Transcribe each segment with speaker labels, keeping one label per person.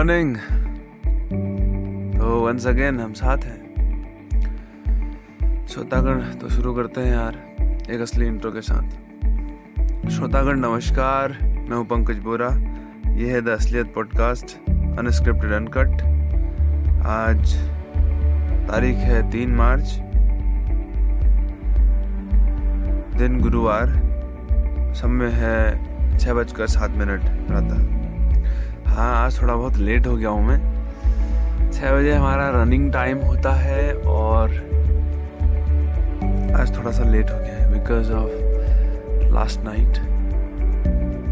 Speaker 1: Morning तो once again हम साथ हैं। श्रोतागण तो शुरू करते हैं यार, एक असली इंट्रो के साथ। श्रोतागण, नमस्कार, मैं हूँ पंकज बोरा। ये है द असलियत पॉडकास्ट अनस्क्रिप्टेड अनकट आज तारीख है तीन मार्च। दिन गुरुवार। समय है छः बजकर सात मिनट प्रातः हाँ आज थोड़ा बहुत लेट हो गया हूँ मैं। छः बजे हमारा रनिंग टाइम होता है और आज थोड़ा सा लेट हो गया है बिकॉज़ ऑफ़ लास्ट नाइट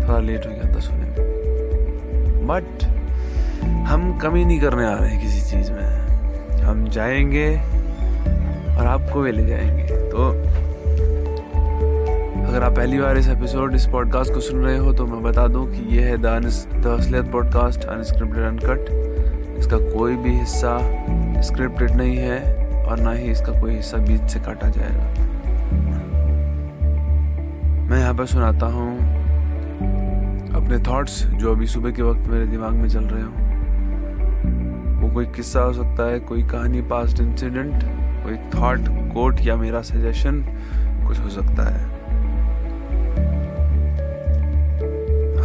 Speaker 1: थोड़ा लेट हो गया था सोने में। बट हम कमी नहीं करने आ रहे किसी चीज़ में। हम जाएँगे और आपको भी ले जाएँगे। अगर आप पहली बार इस एपिसोड इस पॉडकास्ट को सुन रहे हो तो मैं बता दूँ कि ये है द असलियत पॉडकास्ट अनस्क्रिप्टेड अनकट इसका कोई भी हिस्सा स्क्रिप्टेड नहीं है और ना ही इसका कोई हिस्सा बीच से काटा जाएगा। मैं यहाँ पर सुनाता हूँ अपने थॉट्स जो अभी सुबह के वक्त मेरे दिमाग में चल रहे हो। वो कोई किस्सा हो सकता है, कोई कहानी पास्ट इंसिडेंट कोई थॉट कोट या मेरा सजेशन कुछ हो सकता है।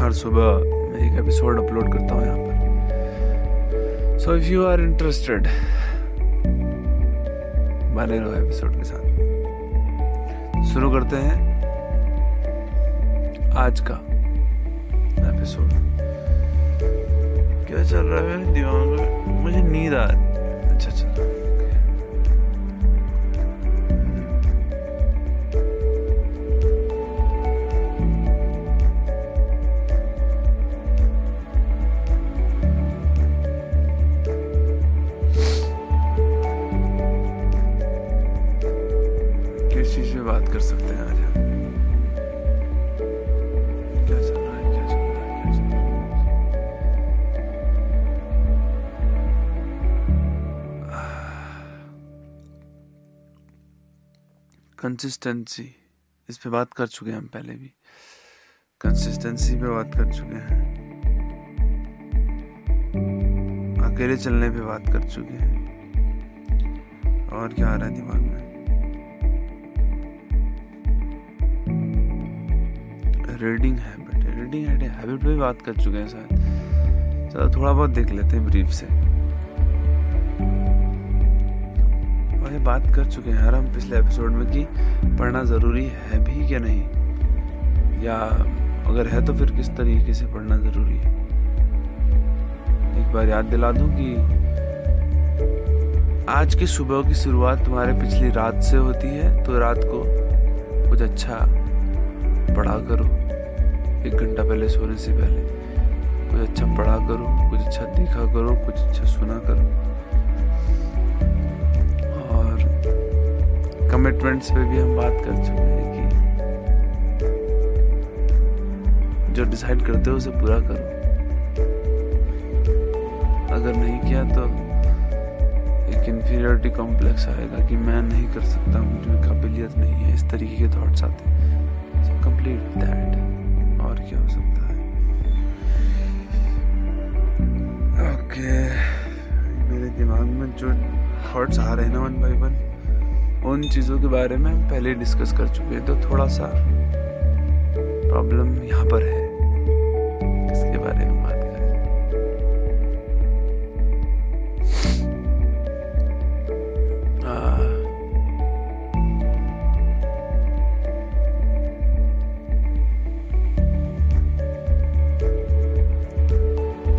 Speaker 1: हर सुबह मैं एक एपिसोड अपलोड करता हूँ यहाँ पर। So if you are interested बने रहो एपिसोड के साथ। शुरू करते हैं आज का एपिसोड क्या चल रहा है मेरे दिमाग में? मुझे नींद आ रही अच्छा अच्छा। कंसिस्टेंसी इस पे बात कर चुके हैं हम पहले भी। कंसिस्टेंसी पे बात कर चुके हैं। अकेले चलने पे बात कर चुके हैं। और क्या आ रहा है दिमाग में? रीडिंग हैबिट रीडिंग हैबिट पे भी बात कर चुके हैं शायद। चलो, थोड़ा बहुत देख लेते हैं ब्रीफ से। और बात कर चुके हैं यार हम पिछले एपिसोड में कि पढ़ना ज़रूरी है भी क्या नहीं? या अगर है तो फिर किस तरीके से पढ़ना ज़रूरी है? एक बार याद दिला दूँ कि आज की सुबह की शुरुआत तुम्हारे पिछली रात से होती है तो रात को कुछ अच्छा पढ़ा करो। एक घंटा पहले सोने से पहले कुछ अच्छा पढ़ा करो, कुछ अच्छा देखा करो, कुछ अच्छा सुना करो। कमिटमेंट्स पे भी हम बात कर चुके हैं कि जो डिसाइड करते हो उसे पूरा करो। अगर नहीं किया तो एक इन्फीरियरिटी कॉम्प्लेक्स आएगा कि मैं नहीं कर सकता, मुझमें काबिलियत नहीं है, इस तरीके के थॉट्स आते सो कंप्लीट दैट और क्या हो सकता है? Okay okay. मेरे दिमाग में जो थॉट्स आ रहे हैं ना वन बाई वन उन चीज़ों के बारे में पहले डिस्कस कर चुके हैं तो थोड़ा सा प्रॉब्लम यहाँ पर है। इसके बारे में बात करें।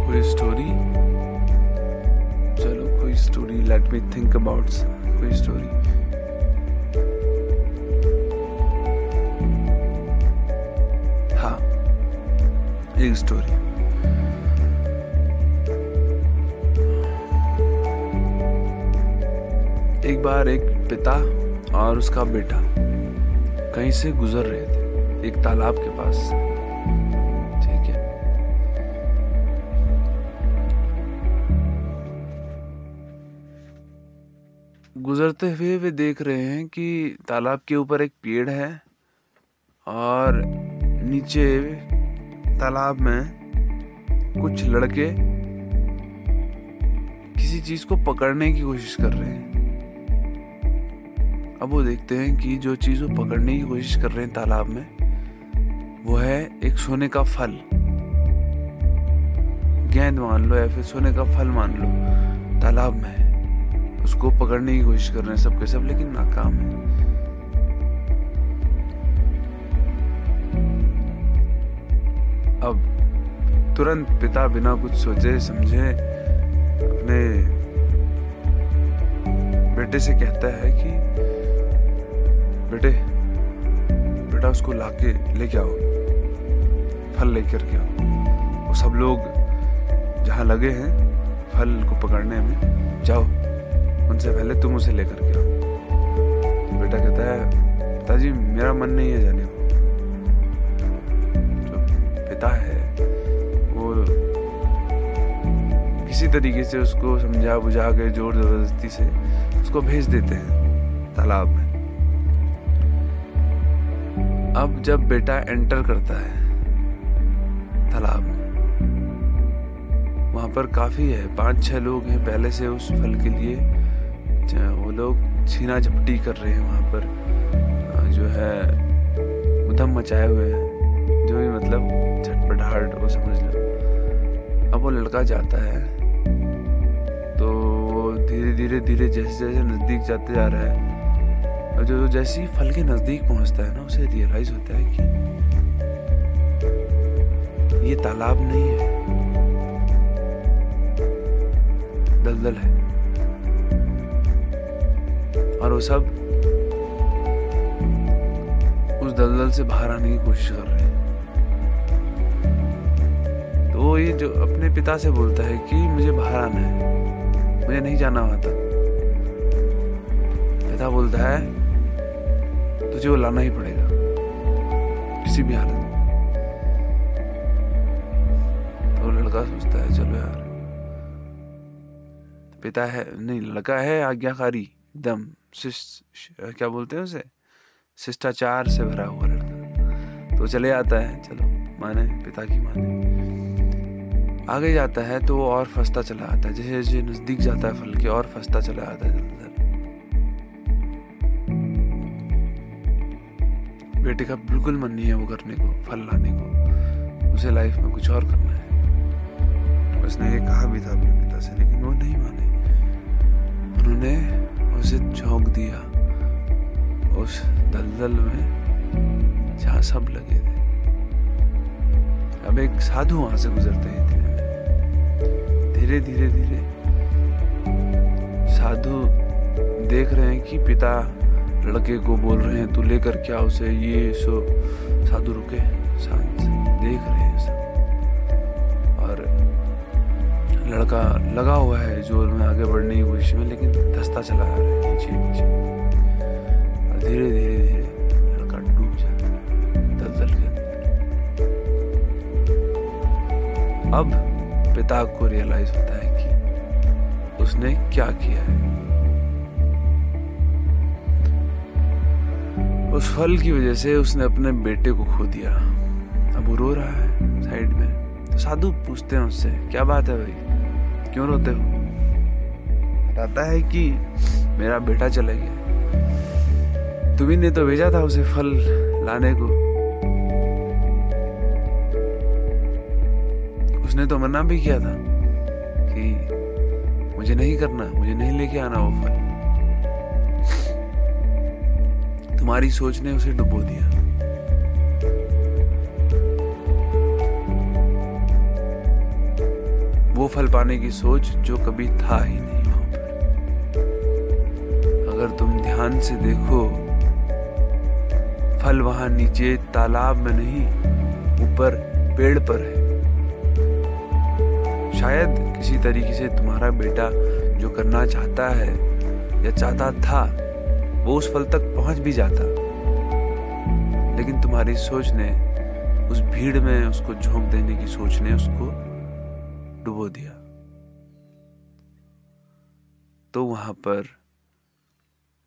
Speaker 1: कोई स्टोरी चलो, कोई स्टोरी एक स्टोरी एक बार एक पिता और उसका बेटा कहीं से गुजर रहे थे, एक तालाब के पास। ठीक है। गुजरते हुए वे देख रहे हैं कि तालाब के ऊपर एक पेड़ है और नीचे तालाब में कुछ लड़के किसी चीज़ को पकड़ने की कोशिश कर रहे हैं। अब वो देखते हैं कि जो चीज़ वो पकड़ने की कोशिश कर रहे हैं तालाब में, वो है एक सोने का फल। गेंद मान लो या फिर सोने का फल मान लो, तालाब में उसको पकड़ने की कोशिश कर रहे हैं सबके सब, लेकिन नाकाम है। तुरंत पिता बिना कुछ सोचे, समझे, अपने बेटे से कहता है कि, बेटे, बेटा उसको लाके लेके आओ, फल लेकर के आओ। वो सब लोग जहाँ लगे हैं, फल को पकड़ने में, जाओ, उनसे पहले तुम उसे लेकर के आओ। बेटा कहता है, पिताजी, मेरा मन नहीं है जाने को। जो पिता है किसी तरीके से उसको समझा बुझा के, ज़ोर ज़बरदस्ती से उसको भेज देते हैं, तालाब में। अब जब बेटा एंटर करता है, तालाब में, वहाँ पर काफ़ी है पाँच छह लोग हैं पहले से उस फल के लिए वो लोग छीना झपटी कर रहे हैं वहाँ पर जो है, उधम मचाए हुए हैं, जो भी मतलब झटपटाहट, वो समझ लो। अब वो लड़का जाता है धीरे धीरे धीरे जैसे जैसे नज़दीक जाते जा रहा है, और जो जैसे ही फल के नज़दीक पहुँचता है ना, उसे रियलाइज़ होता है कि ये तालाब नहीं है। दलदल है। और वो सब उस दलदल से बाहर आने की कोशिश कर रहे हैं। तो वो ये जो अपने पिता से बोलता है कि मुझे बाहर आना है। मुझे नहीं जाना वहाँ तक। पिता बोलता है, तुझे वो लाना ही पड़ेगा। किसी भी हालत में। तो लड़का सोचता है, चलो यार। पिता है, नहीं, लड़का है आज्ञाकारी, एकदम क्या बोलते हैं उसे? शिष्टाचार से भरा हुआ लड़का। तो चले आता है, चलो, माने, पिता की माने। आगे जाता है तो वो और फंसता चला आता है। जैसे जैसे नज़दीक जाता है फल के, और फंसता चला आता है दलदल बेटे का बिल्कुल मन नहीं है वो करने को, फल लाने को। उसे लाइफ में कुछ और करना है। उसने ये कहा भी था अपने पिता से, लेकिन वो नहीं माने। उन्होंने उसे झोंक दिया। उस दलदल में जहाँ सब लगे थे। अब एक साधु वहाँ से गुजरते हैं। धीरे धीरे धीरे साधु देख रहे हैं कि पिता लड़के को बोल रहे हैं, तू लेकर क्या उसे ये सो? साधु रुके, शांत देख रहे हैं सब। और लड़का लगा हुआ है ज़ोर में आगे बढ़ने की कोशिश में, लेकिन धसता चला आ रहा है नीचे नीचे और धीरे धीरे धीरे लड़का डूब जाता है, दलदल के अब पिता को रियलाइज़ होता है कि उसने क्या किया है। उस फल की वजह से उसने अपने बेटे को खो दिया। अब रो रहा है साइड में। तो साधु पूछते हैं उससे, क्या बात है भाई? क्यों रोते हो? बताता है कि मेरा बेटा चला गया। तुम्ही तो भेजा था उसे फल लाने को। उसने तो मना भी किया था कि मुझे नहीं करना, मुझे नहीं लेके आना वो फल तुम्हारी सोच ने उसे डुबो दिया। वो फल पाने की सोच जो कभी था ही नहीं वहाँ पर। अगर तुम ध्यान से देखो, फल वहाँ नीचे तालाब में नहीं, ऊपर पेड़ पर है। शायद किसी तरीके से तुम्हारा बेटा जो करना चाहता है या चाहता था, वो उस फल तक पहुँच भी जाता। लेकिन तुम्हारी सोच ने, उस भीड़ में उसको झोंक देने की सोच ने उसको डुबो दिया। तो वहाँ पर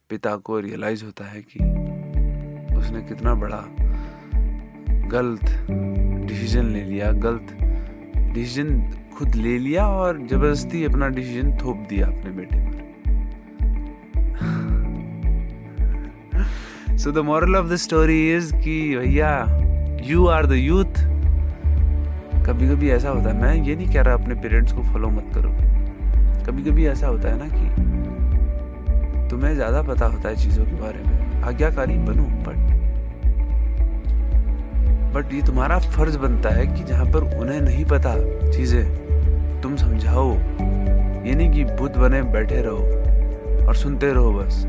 Speaker 1: पिता को रियलाइज़ होता है कि उसने कितना बड़ा गलत डिसीज़न ले लिया। गलत डिसीज़न खुद ले लिया और ज़बरदस्ती अपना डिसीज़न थोप दिया अपने बेटे पर। So the moral of the story is कि भैया यू आर द यूथ कभी कभी ऐसा होता है, मैं ये नहीं कह रहा अपने पेरेंट्स को फॉलो मत करो। कभी कभी ऐसा होता है ना कि तुम्हें ज़्यादा पता होता है चीज़ों के बारे में। आज्ञाकारी बनो बट बट ये तुम्हारा फ़र्ज़ बनता है कि जहाँ पर उन्हें नहीं पता चीज़ें, तुम समझाओ। ये नहीं कि बुद्ध बने बैठे रहो और सुनते रहो बस।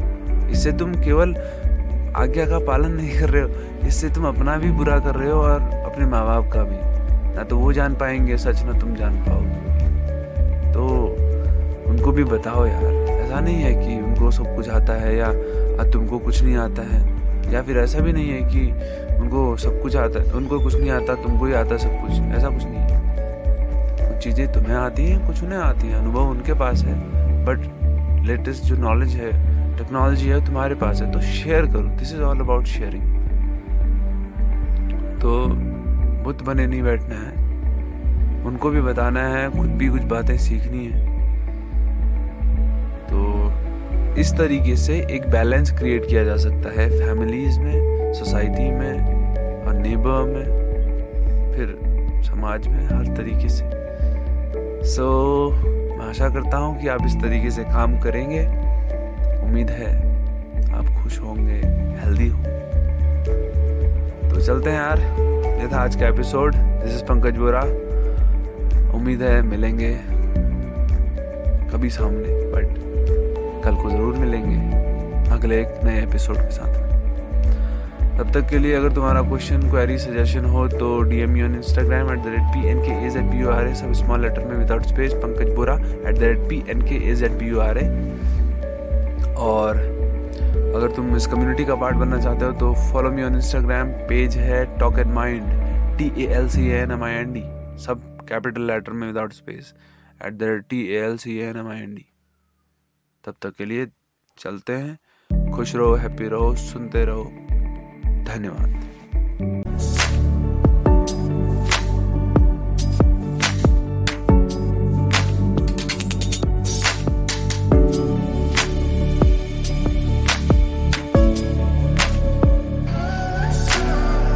Speaker 1: इससे तुम केवल आज्ञा का पालन नहीं कर रहे हो, इससे तुम अपना भी बुरा कर रहे हो और अपने माँ बाप का भी। ना तो वो जान पाएँगे, सच ना तुम जान पाओगे। तो उनको भी बताओ यार। ऐसा नहीं है कि उनको सब कुछ आता है या तुमको कुछ नहीं आता है। या फिर ऐसा भी नहीं है कि उनको सब कुछ आता है उनको कुछ नहीं आता, तुमको ही आता सब कुछ। ऐसा कुछ नहीं है। कुछ चीज़ें तुम्हें आती हैं, कुछ उन्हें आती हैं। अनुभव उनके पास है। बट लेटेस्ट जो नॉलेज है टेक्नोलॉजी है तुम्हारे पास है। तो शेयर करो। This is all about sharing तो बुत बने नहीं बैठना है। उनको भी बताना है, खुद भी कुछ बातें सीखनी है। इस तरीके से एक बैलेंस क्रिएट किया जा सकता है फैमिलीज़ में सोसाइटी में और नेबर में फिर समाज में हर तरीके से। सो so, मैं आशा करता हूँ कि आप इस तरीके से काम करेंगे। उम्मीद है आप खुश होंगे हेल्दी हो। तो चलते हैं यार। ये था आज का episode this is Pankaj Bora उम्मीद है मिलेंगे कभी सामने बट कल को ज़रूर मिलेंगे अगले एक नए एपिसोड के साथ। तब तक के लिए अगर तुम्हारा क्वेश्चन क्वेरी सजेशन हो तो D M U on Instagram at the rate P N K H B U R A ए सब स्मॉल लेटर में without space Pankaj Bora at the rate P N K H B U R A ए और अगर तुम इस community का part बनना चाहते हो तो follow me on Instagram page है talk and mind T A L C N M I N D सब कैपिटल लेटर में without space at the rate T A L C N M I N D तब तक के लिए चलते हैं। खुश रहो हैप्पी रहो सुनते रहो। धन्यवाद।